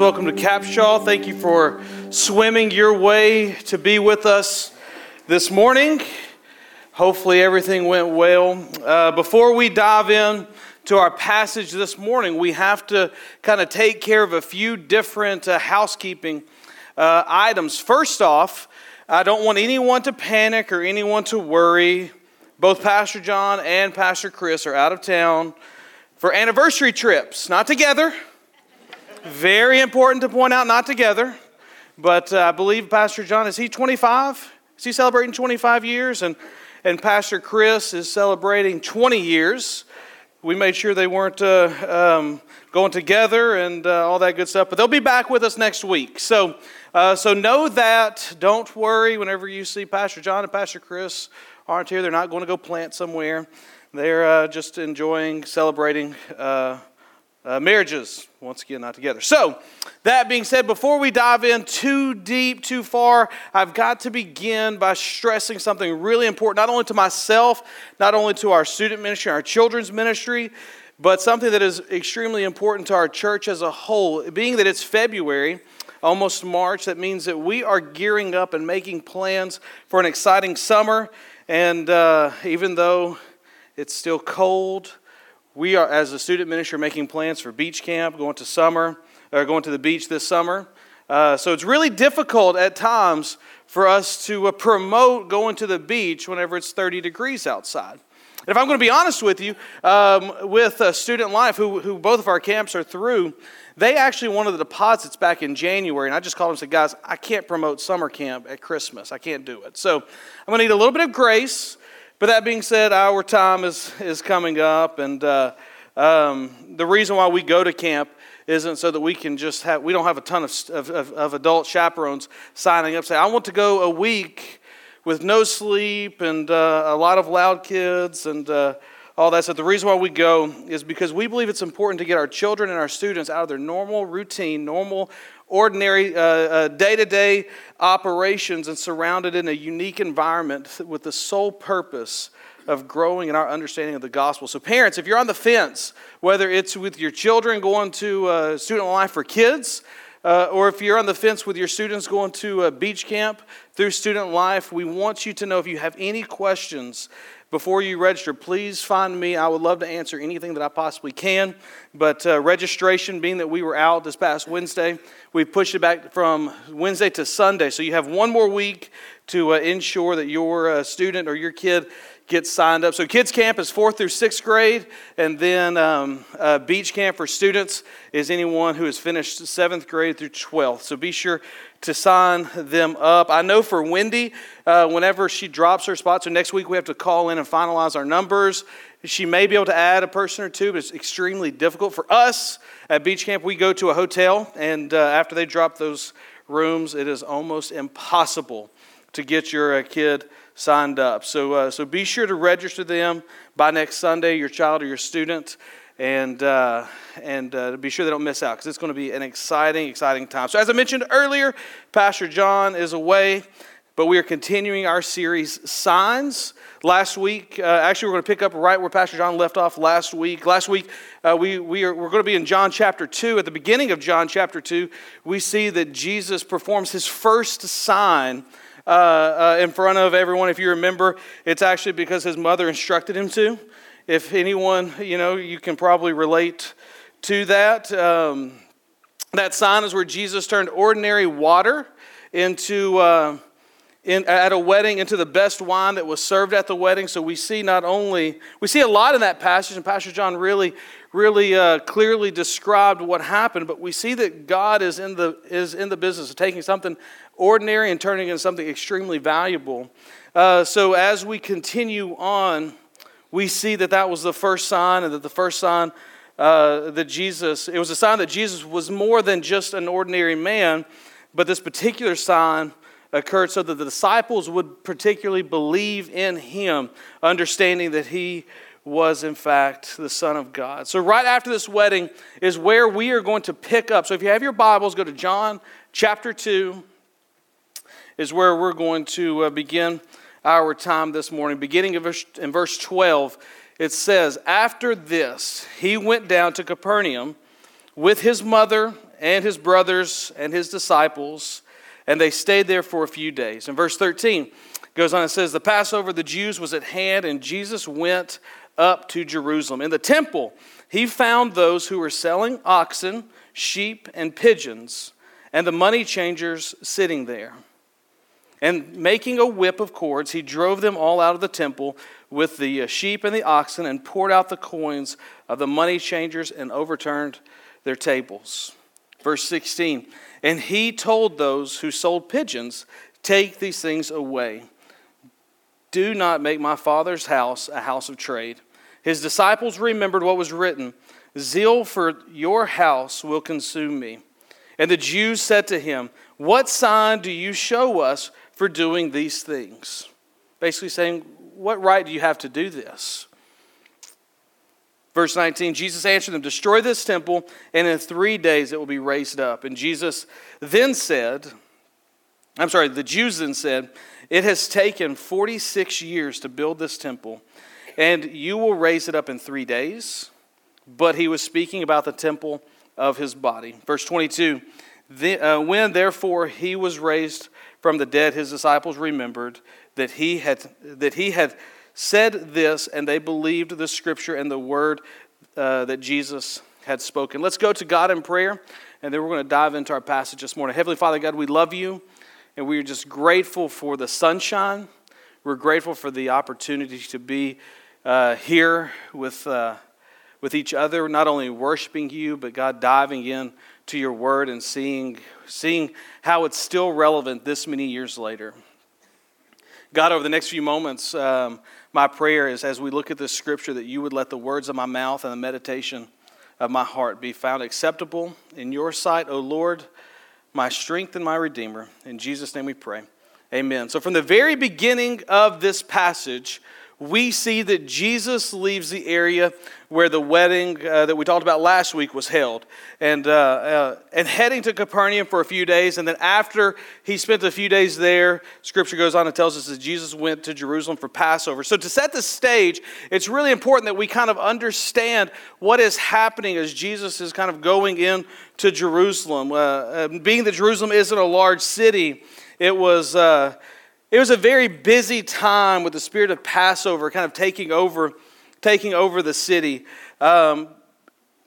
Welcome to Capshaw. Thank you for swimming your way to be with us this morning. Hopefully, everything went well. Uh, before we dive in to our passage this morning, we have to kind of take care of a few different uh, housekeeping uh, items. First off, I don't want anyone to panic or anyone to worry. Both Pastor John and Pastor Chris are out of town for anniversary trips, not together very important to point out, not together, but uh, I believe Pastor John, is he 25? Is he celebrating 25 years? And, and Pastor Chris is celebrating 20 years. We made sure they weren't uh, um, going together and uh, all that good stuff, but they'll be back with us next week. So, uh, so know that. Don't worry whenever you see Pastor John and Pastor Chris aren't here. They're not going to go plant somewhere. They're uh, just enjoying, celebrating uh, marriages, once again, not together. So, that being said, before we dive in too deep, too far, I've got to begin by stressing something really important, not only to myself, not only to our student ministry, our children's ministry, but something that is extremely important to our church as a whole. Being that it's February, almost March, that means that we are gearing up and making plans for an exciting summer. And uh, even though it's still cold, we are, as a student ministry, making plans for beach camp, going to summer, or going to the beach this summer. Uh, so it's really difficult at times for us to uh, promote going to the beach whenever it's 30 degrees outside. And if I'm going to be honest with you, um, with uh, Student Life, who, who both of our camps are through, they actually wanted the deposits back in January. And I just called them and said, guys, I can't promote summer camp at Christmas. I can't do it. So I'm going to need a little bit of grace. But that being said, our time is, is coming up, and uh, um, the reason why we go to camp isn't so that we can just have, we don't have a ton of, of, of adult chaperones signing up, saying, I want to go a week with no sleep and uh, a lot of loud kids and uh, all that. So the reason why we go is because we believe it's important to get our children and our students out of their normal routine, normal ordinary day to day operations and surrounded in a unique environment with the sole purpose of growing in our understanding of the gospel. So, parents, if you're on the fence, whether it's with your children going to uh, student life for kids, uh, or if you're on the fence with your students going to a beach camp through student life, we want you to know if you have any questions before you register, please find me. I would love to answer anything that I possibly can. But uh, registration, being that we were out this past Wednesday, we pushed it back from Wednesday to Sunday. So you have one more week to uh, ensure that your uh, student or your kid get signed up. So, kids camp is fourth through sixth grade, and then um, uh, beach camp for students is anyone who has finished seventh grade through 12th. So, be sure to sign them up. I know for Wendy, uh, whenever she drops her spot, so next week we have to call in and finalize our numbers. She may be able to add a person or two, but it's extremely difficult. For us at beach camp, we go to a hotel, and uh, after they drop those rooms, it is almost impossible to get your uh, kid signed up. So, uh, so be sure to register them by next Sunday, your child or your student, and, uh, and uh, be sure they don't miss out because it's going to be an exciting, exciting time. So, as I mentioned earlier, Pastor John is away, but we are continuing our series, Signs. Last week, uh, actually, we're going to pick up right where Pastor John left off last week. Last week, uh, we, we are, we're going to be in John chapter 2. At the beginning of John chapter 2, we see that Jesus performs his first sign uh, uh, in front of everyone. If you remember, it's actually because his mother instructed him to. If anyone, you know, you can probably relate to that. Um, that sign is where Jesus turned ordinary water into. Uh, in, at a wedding into the best wine that was served at the wedding. So we see not only, we see a lot in that passage, and Pastor John really, really uh, clearly described what happened, but we see that God is in, the, is in the business of taking something ordinary and turning into something extremely valuable. Uh, so as we continue on, we see that that was the first sign, and that the first sign uh, that Jesus, it was a sign that Jesus was more than just an ordinary man, but this particular sign occurred so that the disciples would particularly believe in him, understanding that he was in fact the Son of God. So, right after this wedding is where we are going to pick up. So, if you have your Bibles, go to John chapter 2, is where we're going to uh, begin our time this morning. Beginning in verse 12, it says, After this, he went down to Capernaum with his mother and his brothers and his disciples, and they stayed there for a few days. In verse 13, goes on and says, The Passover of the Jews was at hand, and Jesus went up to Jerusalem. In the temple, he found those who were selling oxen, sheep, and pigeons, and the money changers sitting there. And making a whip of cords, he drove them all out of the temple with the uh, sheep and the oxen and poured out the coins of the money changers and overturned their tables. Verse 16 And he told those who sold pigeons, Take these things away. Do not make my father's house a house of trade. His disciples remembered what was written Zeal for your house will consume me. And the Jews said to him, What sign do you show us for doing these things? Basically saying, What right do you have to do this? Verse 19 Jesus answered them, Destroy this temple, and in three days it will be raised up. And Jesus then said, I'm sorry, the Jews then said, It has taken 46 years to build this temple, and you will raise it up in three days. But he was speaking about the temple of his body. Verse 22 the, uh, When therefore he was raised from the dead, his disciples remembered that he had, that he had said this, and they believed the scripture and the word uh, that Jesus had spoken. Let's go to God in prayer, and then we're going to dive into our passage this morning. Heavenly Father, God, we love you, and we are just grateful for the sunshine. We're grateful for the opportunity to be uh, here with. Uh, with each other, not only worshiping you, but God diving in to your word and seeing, seeing how it's still relevant this many years later. God, over the next few moments, um, my prayer is as we look at this scripture that you would let the words of my mouth and the meditation of my heart be found acceptable in your sight, O Lord, my strength and my redeemer. In Jesus' name we pray. Amen. So, from the very beginning of this passage, we see that Jesus leaves the area where the wedding uh, that we talked about last week was held, and uh, uh, and heading to Capernaum for a few days. And then after he spent a few days there, Scripture goes on and tells us that Jesus went to Jerusalem for Passover. So to set the stage, it's really important that we kind of understand what is happening as Jesus is kind of going in to Jerusalem. Uh, uh, being that Jerusalem isn't a large city, it was uh, it was a very busy time with the spirit of Passover kind of taking over, taking over the city. Um,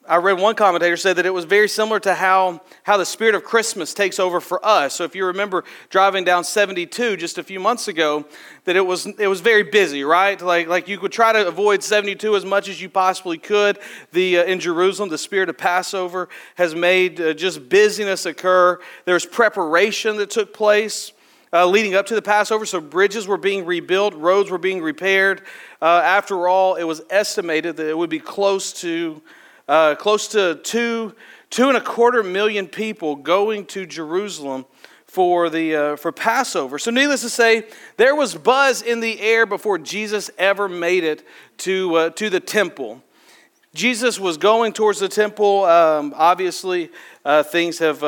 I read one commentator said that it was very similar to how, how the spirit of Christmas takes over for us. So if you remember driving down 72 just a few months ago, that it was it was very busy, right? Like like you could try to avoid 72 as much as you possibly could. The uh, in Jerusalem, the spirit of Passover has made uh, just busyness occur. There's preparation that took place uh, leading up to the Passover. So bridges were being rebuilt, roads were being repaired. Uh, after all, it was estimated that it would be close to uh, close to two two and a quarter million people going to Jerusalem for the uh, for Passover. So needless to say, there was buzz in the air before Jesus ever made it to uh, to the temple. Jesus was going towards the temple. Um, obviously, uh, things have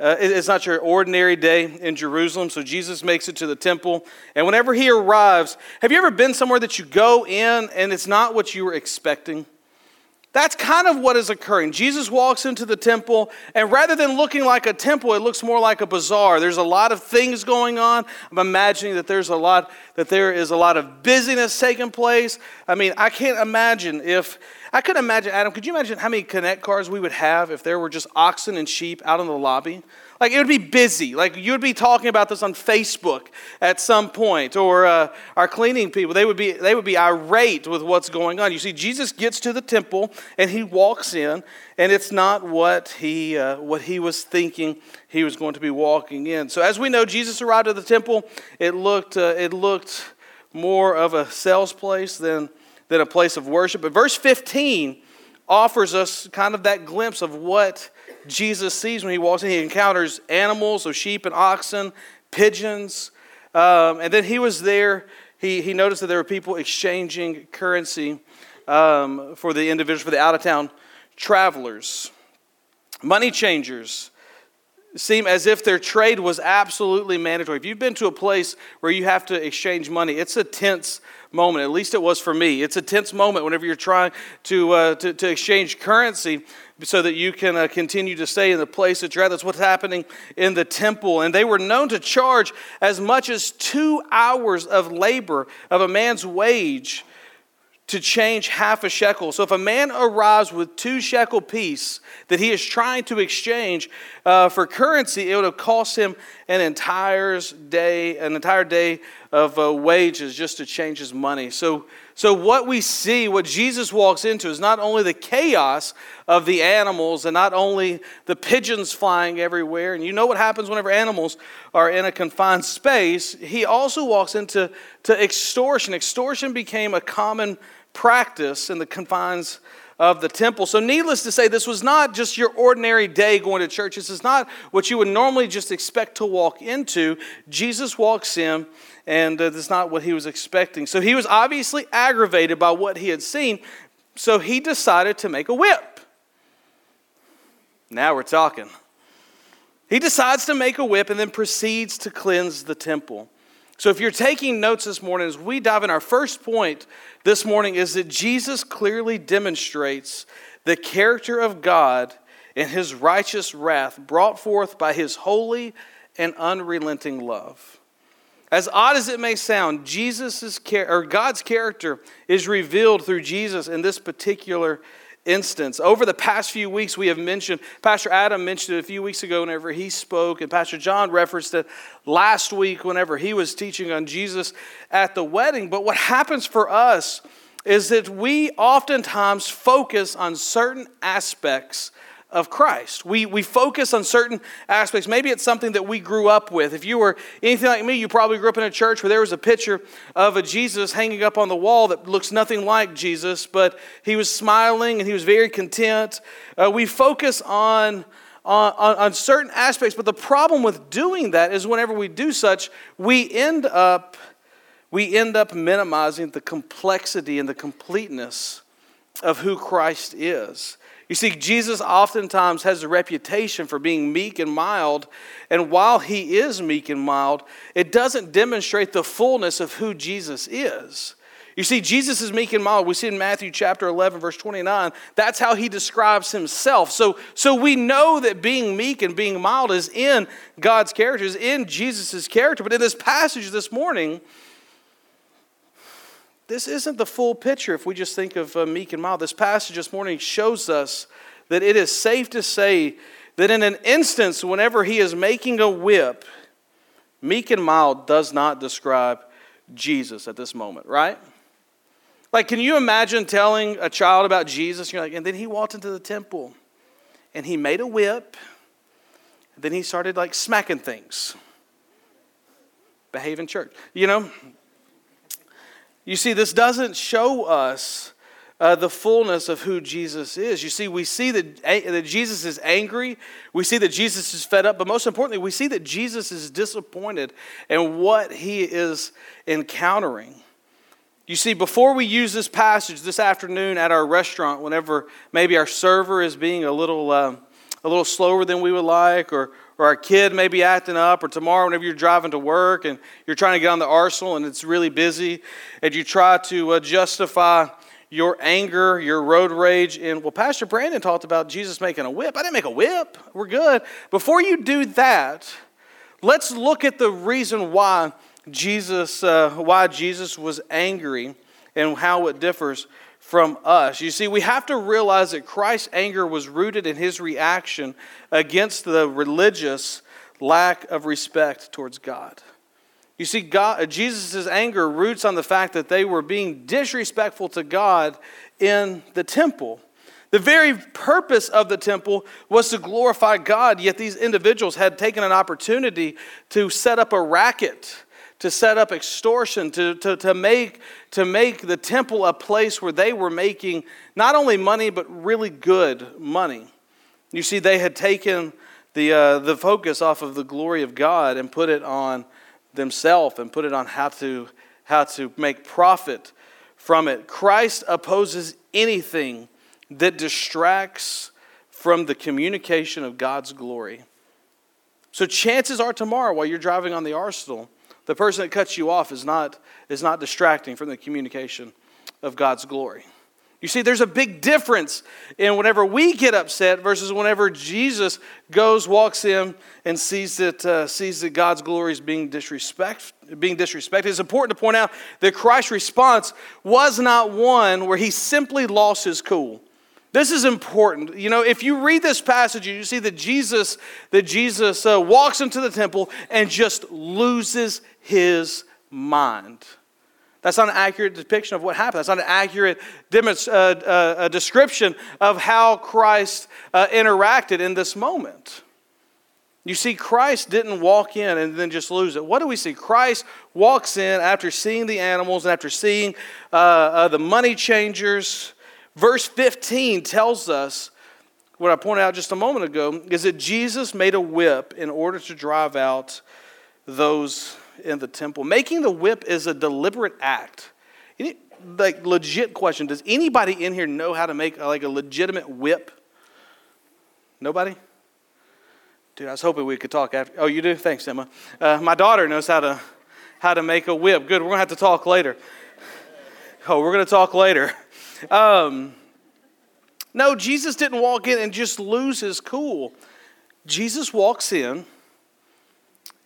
uh, uh, it's not your ordinary day in Jerusalem, so Jesus makes it to the temple. And whenever he arrives, have you ever been somewhere that you go in and it's not what you were expecting? That's kind of what is occurring. Jesus walks into the temple, and rather than looking like a temple, it looks more like a bazaar. There's a lot of things going on. I'm imagining that there's a lot that there is a lot of busyness taking place. I mean, I can't imagine if I could imagine, Adam, could you imagine how many Connect cars we would have if there were just oxen and sheep out in the lobby? Like it would be busy. Like you would be talking about this on Facebook at some point, or uh, our cleaning people. They would be they would be irate with what's going on. You see, Jesus gets to the temple and he walks in, and it's not what he uh, what he was thinking he was going to be walking in. So as we know, Jesus arrived at the temple. It looked uh, it looked more of a sales place than than a place of worship. But verse 15 offers us kind of that glimpse of what Jesus sees when he walks in. He encounters animals, so sheep and oxen, pigeons. Um, and then he was there, he, he noticed that there were people exchanging currency um, for the individuals, for the out of town travelers, money changers. Seem as if their trade was absolutely mandatory. If you've been to a place where you have to exchange money, it's a tense moment. At least it was for me. It's a tense moment whenever you're trying to, uh, to, to, exchange currency so that you can uh, continue to stay in the place that you're at. That's what's happening in the temple. And they were known to charge as much as two hours of labor of a man's wage to change half a shekel. So if a man arrives with two shekel piece that he is trying to exchange uh, for currency, it would have cost him an entire day, an entire day of uh, wages just to change his money. So, so what we see, what Jesus walks into, is not only the chaos of the animals and not only the pigeons flying everywhere. And you know what happens whenever animals are in a confined space. He also walks into to extortion. Extortion became a common practice in the confines of the temple. So, needless to say, this was not just your ordinary day going to church. This is not what you would normally just expect to walk into. Jesus walks in, and uh, that's not what he was expecting. So, he was obviously aggravated by what he had seen, so he decided to make a whip. Now we're talking. He decides to make a whip and then proceeds to cleanse the temple. So, if you're taking notes this morning, as we dive in, our first point this morning is that Jesus clearly demonstrates the character of God and his righteous wrath brought forth by his holy and unrelenting love. As odd as it may sound, Jesus's or God's character is revealed through Jesus in this particular instance. Over the past few weeks, we have mentioned, Pastor Adam mentioned it a few weeks ago whenever he spoke, and Pastor John referenced it last week whenever he was teaching on Jesus at the wedding. But what happens for us is that we oftentimes focus on certain aspects of Christ. We, we focus on certain aspects. Maybe it's something that we grew up with. If you were anything like me, you probably grew up in a church where there was a picture of a Jesus hanging up on the wall that looks nothing like Jesus, but he was smiling and he was very content. Uh, we focus on, on, on certain aspects, but the problem with doing that is whenever we do such, we end up. We end up minimizing the complexity and the completeness of who Christ is. You see, Jesus oftentimes has a reputation for being meek and mild, and while he is meek and mild, it doesn't demonstrate the fullness of who Jesus is. You see, Jesus is meek and mild. We see in Matthew chapter 11, verse 29, that's how he describes himself. So, so we know that being meek and being mild is in God's character, is in Jesus' character. But in this passage this morning, this isn't the full picture if we just think of uh, meek and mild. This passage this morning shows us that it is safe to say that in an instance, whenever he is making a whip, meek and mild does not describe Jesus at this moment, right? Like, can you imagine telling a child about Jesus? You're like, and then he walked into the temple and he made a whip. Then he started like smacking things. Behave in church. You know, you see, this doesn't show us uh, the fullness of who Jesus is. You see, we see that, that Jesus is angry. We see that Jesus is fed up. But most importantly, we see that Jesus is disappointed in what he is encountering. You see, before we use this passage this afternoon at our restaurant, whenever maybe our server is being a little, uh, a little slower than we would like, or, or our kid may be acting up, or tomorrow, whenever you're driving to work and you're trying to get on the arsenal and it's really busy, and you try to uh, justify your anger, your road rage. And well, Pastor Brandon talked about Jesus making a whip. I didn't make a whip. We're good. Before you do that, let's look at the reason why Jesus, uh, why Jesus was angry and how it differs from us. You see, we have to realize that Christ's anger was rooted in his reaction against the religious lack of respect towards God. You see, Jesus' anger roots on the fact that they were being disrespectful to God in the temple. The very purpose of the temple was to glorify God, yet these individuals had taken an opportunity to set up a racket to set up extortion, to, to, to, make, to make the temple a place where they were making not only money, but really good money. You see, they had taken the, uh, the focus off of the glory of God and put it on themselves and put it on how to, how to make profit from it. Christ opposes anything that distracts from the communication of God's glory. So chances are tomorrow while you're driving on the arsenal, the person that cuts you off is not, is not distracting from the communication of God's glory. You see, there's a big difference in whenever we get upset versus whenever Jesus goes, walks in, and sees that, uh, sees that God's glory is being, disrespect, being disrespected. It's important to point out that Christ's response was not one where he simply lost his cool. This is important. You know, if you read this passage, you see that Jesus, that Jesus uh, walks into the temple and just loses his mind. That's not an accurate depiction of what happened. That's not an accurate uh, uh, description of how Christ uh, interacted in this moment. You see, Christ didn't walk in and then just lose it. What do we see? Christ walks in after seeing the animals and after seeing uh, uh, the money changers. Verse 15 tells us what I pointed out just a moment ago is that Jesus made a whip in order to drive out those in the temple. Making the whip is a deliberate act. Any, like legit question: Does anybody in here know how to make like a legitimate whip? Nobody. Dude, I was hoping we could talk after. Oh, you do? Thanks, Emma. Uh, my daughter knows how to how to make a whip. Good. We're gonna have to talk later. Oh, we're gonna talk later. Um, no, Jesus didn't walk in and just lose his cool. Jesus walks in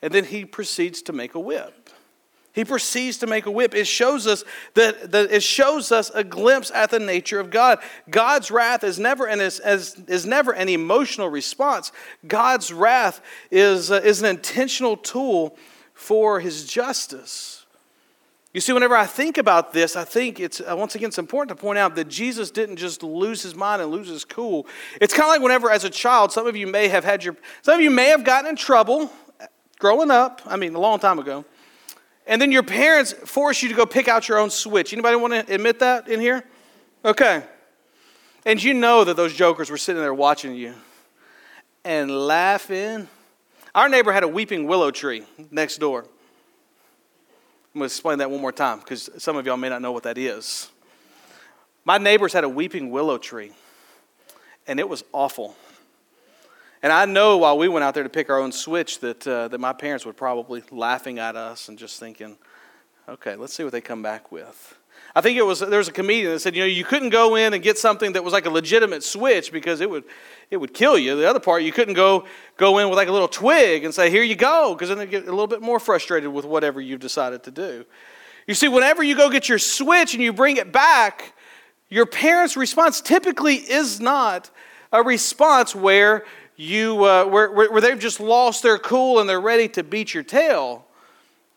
and then he proceeds to make a whip. He proceeds to make a whip. It shows us that, that it shows us a glimpse at the nature of God. God's wrath is never an, is, is never an emotional response. God's wrath is, uh, is an intentional tool for his justice. You see, whenever I think about this, I think it's, uh, once again, it's important to point out that Jesus didn't just lose his mind and lose his cool. It's kind of like whenever, as a child, some of you may have had your, some of you may have gotten in trouble growing up, I mean, a long time ago, and then your parents force you to go pick out your own switch. Anybody want to admit that in here? Okay. And you know that those jokers were sitting there watching you and laughing. Our neighbor had a weeping willow tree next door. I'm going to explain that one more time because some of y'all may not know what that is. My neighbors had a weeping willow tree, and it was awful. And I know while we went out there to pick our own switch that, uh, that my parents were probably laughing at us and just thinking, okay, let's see what they come back with. I think it was there was a comedian that said, you know, you couldn't go in and get something that was like a legitimate switch because it would it would kill you. The other part, you couldn't go go in with like a little twig and say, here you go, because then they get a little bit more frustrated with whatever you've decided to do. You see, whenever you go get your switch and you bring it back, your parents' response typically is not a response where you uh, where, where they've just lost their cool and they're ready to beat your tail.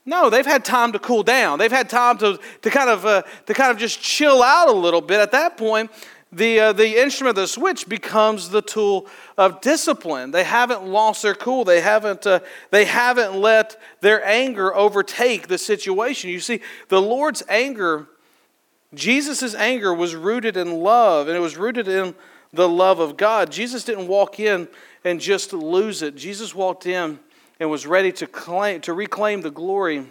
No, they've had time to cool down. They've had time to, to, kind, of, uh, to kind of just chill out a little bit. At that point, the, uh, the instrument, of the switch, becomes the tool of discipline. They haven't lost their cool. They haven't, uh, they haven't let their anger overtake the situation. You see, the Lord's anger, Jesus' anger was rooted in love, and it was rooted in the love of God. Jesus didn't walk in and just lose it. Jesus walked in and was ready to claim to reclaim the glory,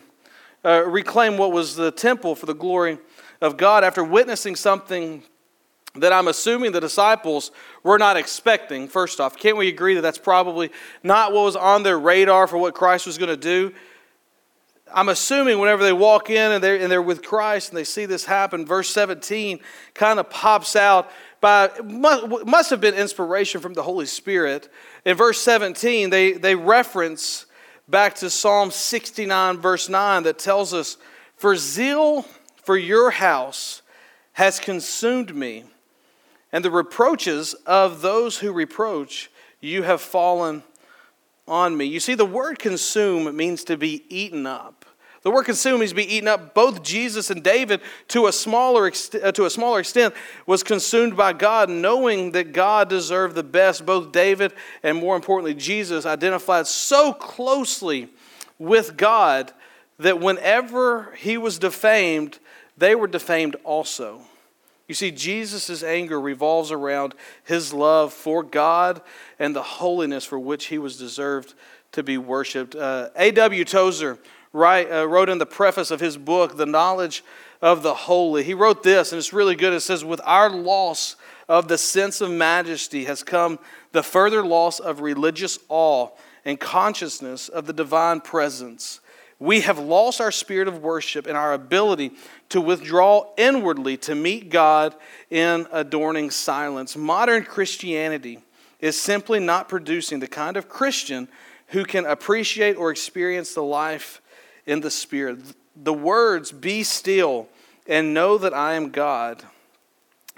uh, reclaim what was the temple for the glory of God after witnessing something that I'm assuming the disciples were not expecting. First off, can't we agree that that's probably not what was on their radar for what Christ was going to do? I'm assuming whenever they walk in and they're, and they're with Christ and they see this happen, verse 17 kind of pops out by must have been inspiration from the Holy Spirit. In verse 17, they, they reference back to Psalm 69, verse 9, that tells us, For zeal for your house has consumed me, and the reproaches of those who reproach you have fallen on me. You see, the word consume means to be eaten up. The word consume means to be eaten up. Both Jesus and David, to a smaller, uh, to a smaller extent, was consumed by God, knowing that God deserved the best. Both David and, more importantly, Jesus identified so closely with God that whenever he was defamed, they were defamed also. You see, Jesus' anger revolves around his love for God and the holiness for which he was deserved to be worshiped. Uh, A.W. Tozer write, uh, wrote in the preface of his book, The Knowledge of the Holy. He wrote this, and it's really good. It says, With our loss of the sense of majesty has come the further loss of religious awe and consciousness of the divine presence. We have lost our spirit of worship and our ability to withdraw inwardly to meet God in adorning silence. Modern Christianity is simply not producing the kind of Christian who can appreciate or experience the life in the Spirit. The words, be still and know that I am God,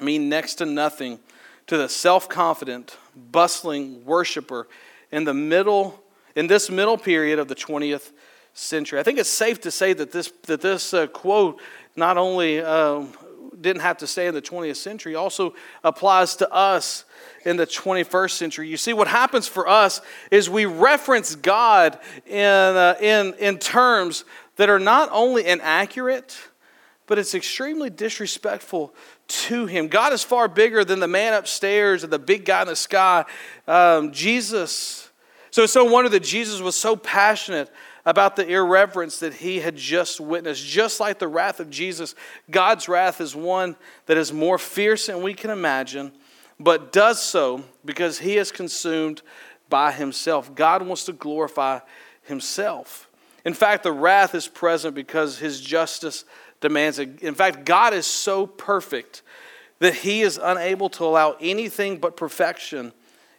mean next to nothing to the self confident, bustling worshiper in the middle, in this middle period of the 20th century. I think it's safe to say that this, that this uh, quote not only uh, didn't have to stay in the 20th century, also applies to us in the 21st century. You see, what happens for us is we reference God in, uh, in, in terms that are not only inaccurate, but it's extremely disrespectful to him. God is far bigger than the man upstairs and the big guy in the sky. Um, Jesus. So it's no wonder that Jesus was so passionate about the irreverence that he had just witnessed. Just like the wrath of Jesus, God's wrath is one that is more fierce than we can imagine, but does so because he is consumed by himself. God wants to glorify himself. In fact, the wrath is present because his justice demands it. In fact, God is so perfect that he is unable to allow anything but perfection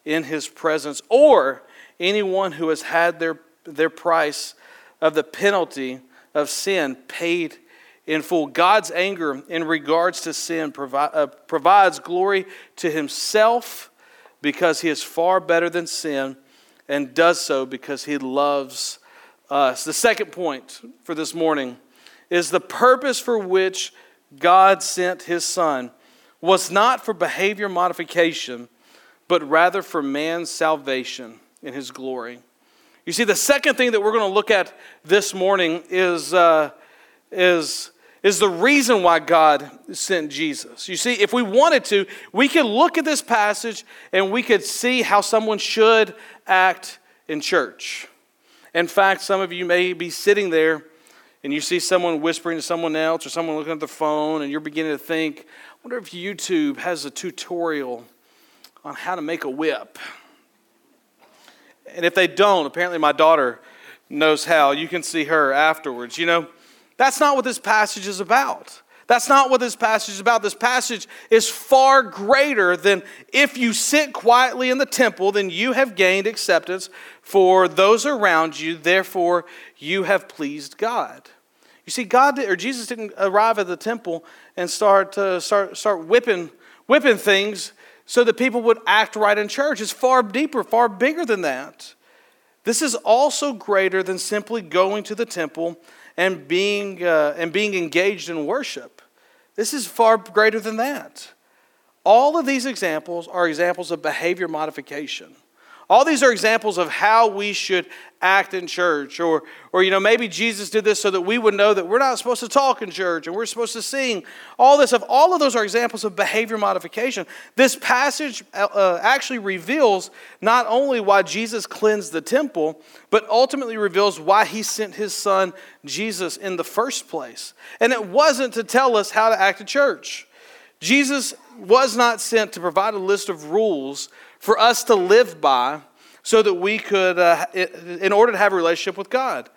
in his presence or anyone who has had their, their price of the penalty of sin paid in full. God's anger in regards to sin provi- uh, provides glory to himself because he is far better than sin and does so because he loves us. The second point for this morning is the purpose for which God sent his son was not for behavior modification, but rather for man's salvation in his glory. You see, the second thing that we're going to look at this morning is, uh, is, is the reason why God sent Jesus. You see, if we wanted to, we could look at this passage and we could see how someone should act in church. In fact, some of you may be sitting there and you see someone whispering to someone else or someone looking at their phone, and you're beginning to think, I wonder if YouTube has a tutorial on how to make a whip. And if they don't, apparently my daughter knows how. You can see her afterwards. You know, that's not what this passage is about. That's not what this passage is about. This passage is far greater than if you sit quietly in the temple, then you have gained acceptance for those around you, therefore you have pleased God. You see, God or Jesus didn't arrive at the temple and start uh, start start whipping whipping things so that people would act right in church. It's far deeper, far bigger than that. This is also greater than simply going to the temple and being, uh, and being engaged in worship. This is far greater than that. All of these examples are examples of behavior modification. All these are examples of how we should act in church. Or, or, you know, maybe Jesus did this so that we would know that we're not supposed to talk in church and we're supposed to sing. All this stuff, all of those are examples of behavior modification. This passage uh, actually reveals not only why Jesus cleansed the temple, but ultimately reveals why he sent his son Jesus in the first place. And it wasn't to tell us how to act in church. Jesus was not sent to provide a list of rules for us to live by so that we could, uh, in order to have a relationship with God.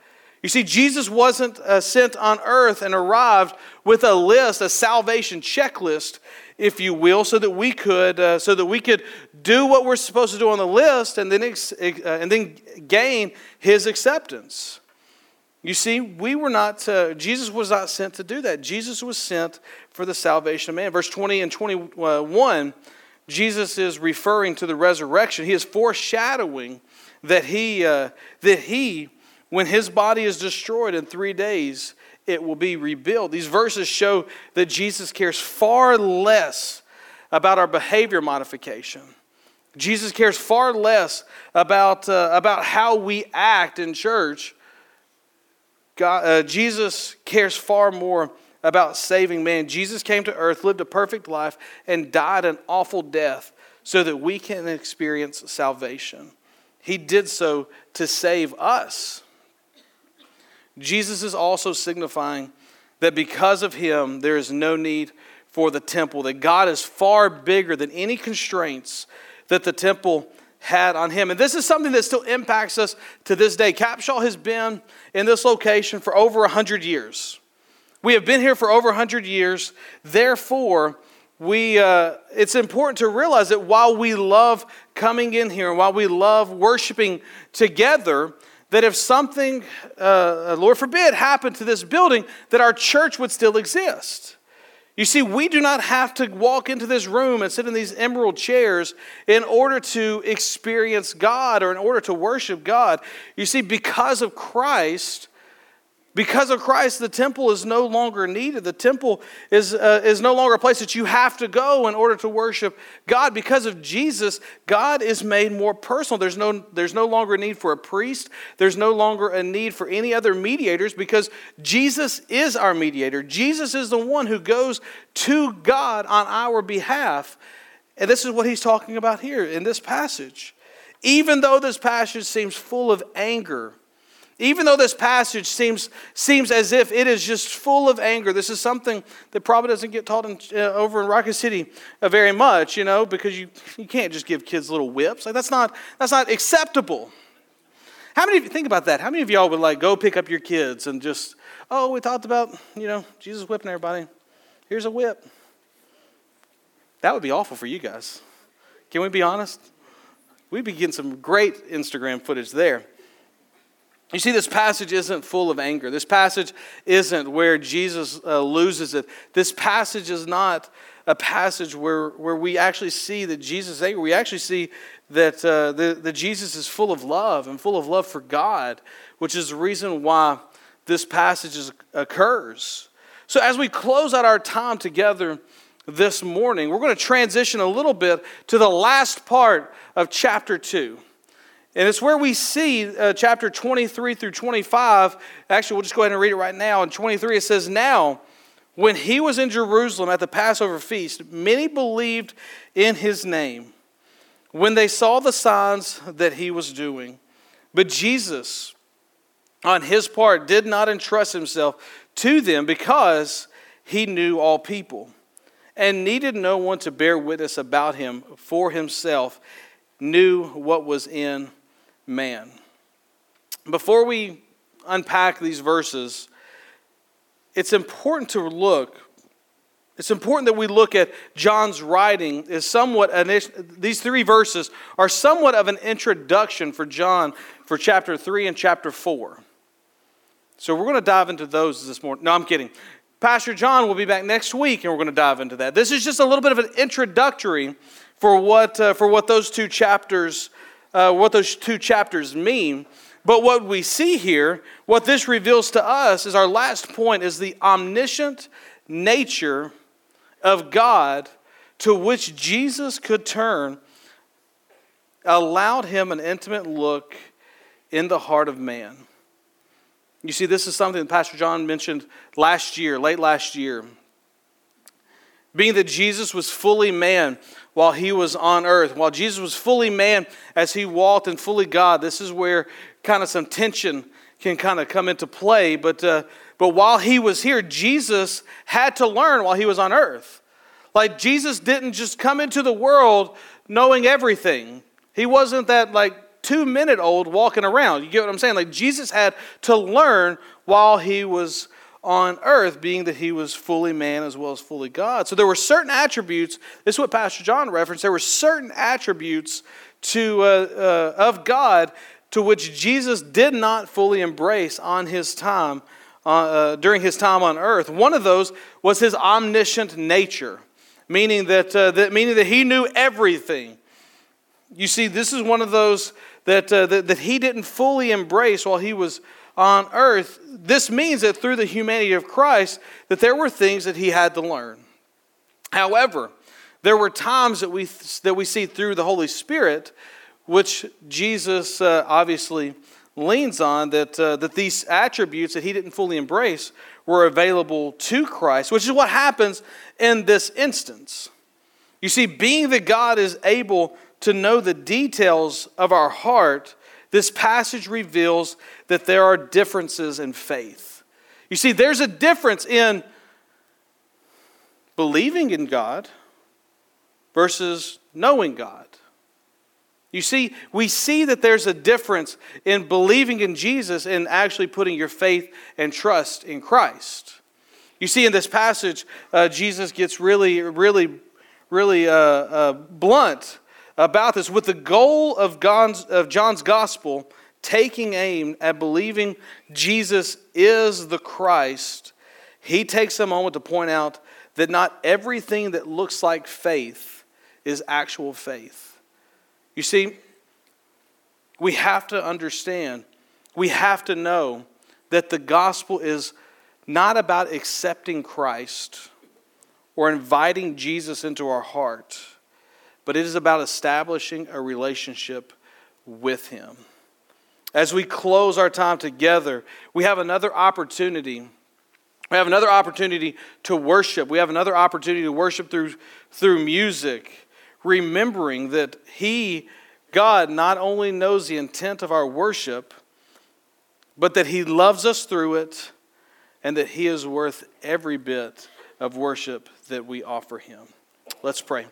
You see, Jesus wasn't uh, sent on earth and arrived with a list, a salvation checklist, if you will, so that we could, uh, so that we could do what we're supposed to do on the list and then, ex- uh, and then gain His acceptance. You see, we were not, uh, Jesus was not sent to do that. Jesus was sent for the salvation of man. Verse 20 and 21 Jesus is referring to the resurrection. He is foreshadowing that he, uh, that he, when his body is destroyed in three days, it will be rebuilt. These verses show that Jesus cares far less about our behavior modification. Jesus cares far less about, uh, about how we act in church. God, uh, Jesus cares far more about saving man. Jesus came to earth, lived a perfect life, and died an awful death so that we can experience salvation. He did so to save us. Jesus is also signifying that because of him, there is no need for the temple, that God is far bigger than any constraints that the temple had on him. And this is something that still impacts us to this day. Capshaw has been in this location for over 100 years. We have been here for over 100 years. Therefore, we, uh, it's important to realize that while we love coming in here and while we love worshiping together, that if something, uh, Lord forbid, happened to this building, that our church would still exist. You see, we do not have to walk into this room and sit in these emerald chairs in order to experience God or in order to worship God. You see, because of Christ, because of Christ, the temple is no longer needed. The temple is, uh, is no longer a place that you have to go in order to worship God. Because of Jesus, God is made more personal. There's no, there's no longer a need for a priest, there's no longer a need for any other mediators because Jesus is our mediator. Jesus is the one who goes to God on our behalf. And this is what he's talking about here in this passage. Even though this passage seems full of anger, even though this passage seems, seems as if it is just full of anger, this is something that probably doesn't get taught in, uh, over in Rocket City uh, very much, you know, because you, you can't just give kids little whips. Like, that's not, that's not acceptable. How many of you, think about that, how many of y'all would like go pick up your kids and just, oh, we talked about, you know, Jesus whipping everybody. Here's a whip. That would be awful for you guys. Can we be honest? We'd be getting some great Instagram footage there. You see, this passage isn't full of anger. This passage isn't where Jesus uh, loses it. This passage is not a passage where, where we actually see that Jesus is angry. We actually see that, uh, the, Jesus is full of love and full of love for God, which is the reason why this passage is, occurs. So, as we close out our time together this morning, we're going to transition a little bit to the last part of chapter 2. And it's where we see uh, chapter 23 through 25. Actually, we'll just go ahead and read it right now. In 23, it says, Now, when he was in Jerusalem at the Passover feast, many believed in his name when they saw the signs that he was doing. But Jesus, on his part, did not entrust himself to them because he knew all people and needed no one to bear witness about him for himself, knew what was in man. Before we unpack these verses, it's important to look. It's important that we look at John's writing is somewhat these three verses are somewhat of an introduction for John for chapter 3 and chapter 4. So we're going to dive into those this morning. No, I'm kidding. Pastor John will be back next week and we're going to dive into that. This is just a little bit of an introductory for what, uh, for what those two chapters uh, what those two chapters mean. But what we see here, what this reveals to us, is our last point is the omniscient nature of God to which Jesus could turn, allowed him an intimate look in the heart of man. You see, this is something that Pastor John mentioned last year, late last year. Being that Jesus was fully man, while he was on earth. While Jesus was fully man as he walked and fully God, this is where kind of some tension can kind of come into play. But, uh, but while he was here, Jesus had to learn while he was on earth. Like Jesus didn't just come into the world knowing everything. He wasn't that like two minute old walking around. You get what I'm saying? Like Jesus had to learn while he was on earth, being that he was fully man as well as fully God. So there were certain attributes, this is what Pastor John referenced, there were certain attributes to, uh, uh, of God to which Jesus did not fully embrace on his time, uh, uh, during his time on earth. One of those was his omniscient nature, meaning that, uh, that, meaning that he knew everything. You see, this is one of those that, uh, that, that he didn't fully embrace while he was on earth, this means that through the humanity of Christ, that there were things that he had to learn. However, there were times that we, that we see through the Holy Spirit, which Jesus uh, obviously leans on, that, uh, that these attributes that he didn't fully embrace were available to Christ, which is what happens in this instance. You see, being that God is able to know the details of our heart, this passage reveals that there are differences in faith. You see, there's a difference in believing in God versus knowing God. You see, we see that there's a difference in believing in Jesus and actually putting your faith and trust in Christ. You see, in this passage, uh, Jesus gets really, really, really uh, uh, blunt about this with the goal of, God's, of John's gospel taking aim at believing Jesus is the Christ. He takes a moment to point out that not everything that looks like faith is actual faith. You see, we have to understand, we have to know that the gospel is not about accepting Christ or inviting Jesus into our heart, but it is about establishing a relationship with Him. As we close our time together, we have another opportunity. We have another opportunity to worship. We have another opportunity to worship through, through music remembering that He, God, not only knows the intent of our worship, but that He loves us through it and that He is worth every bit of worship that we offer Him. Let's pray.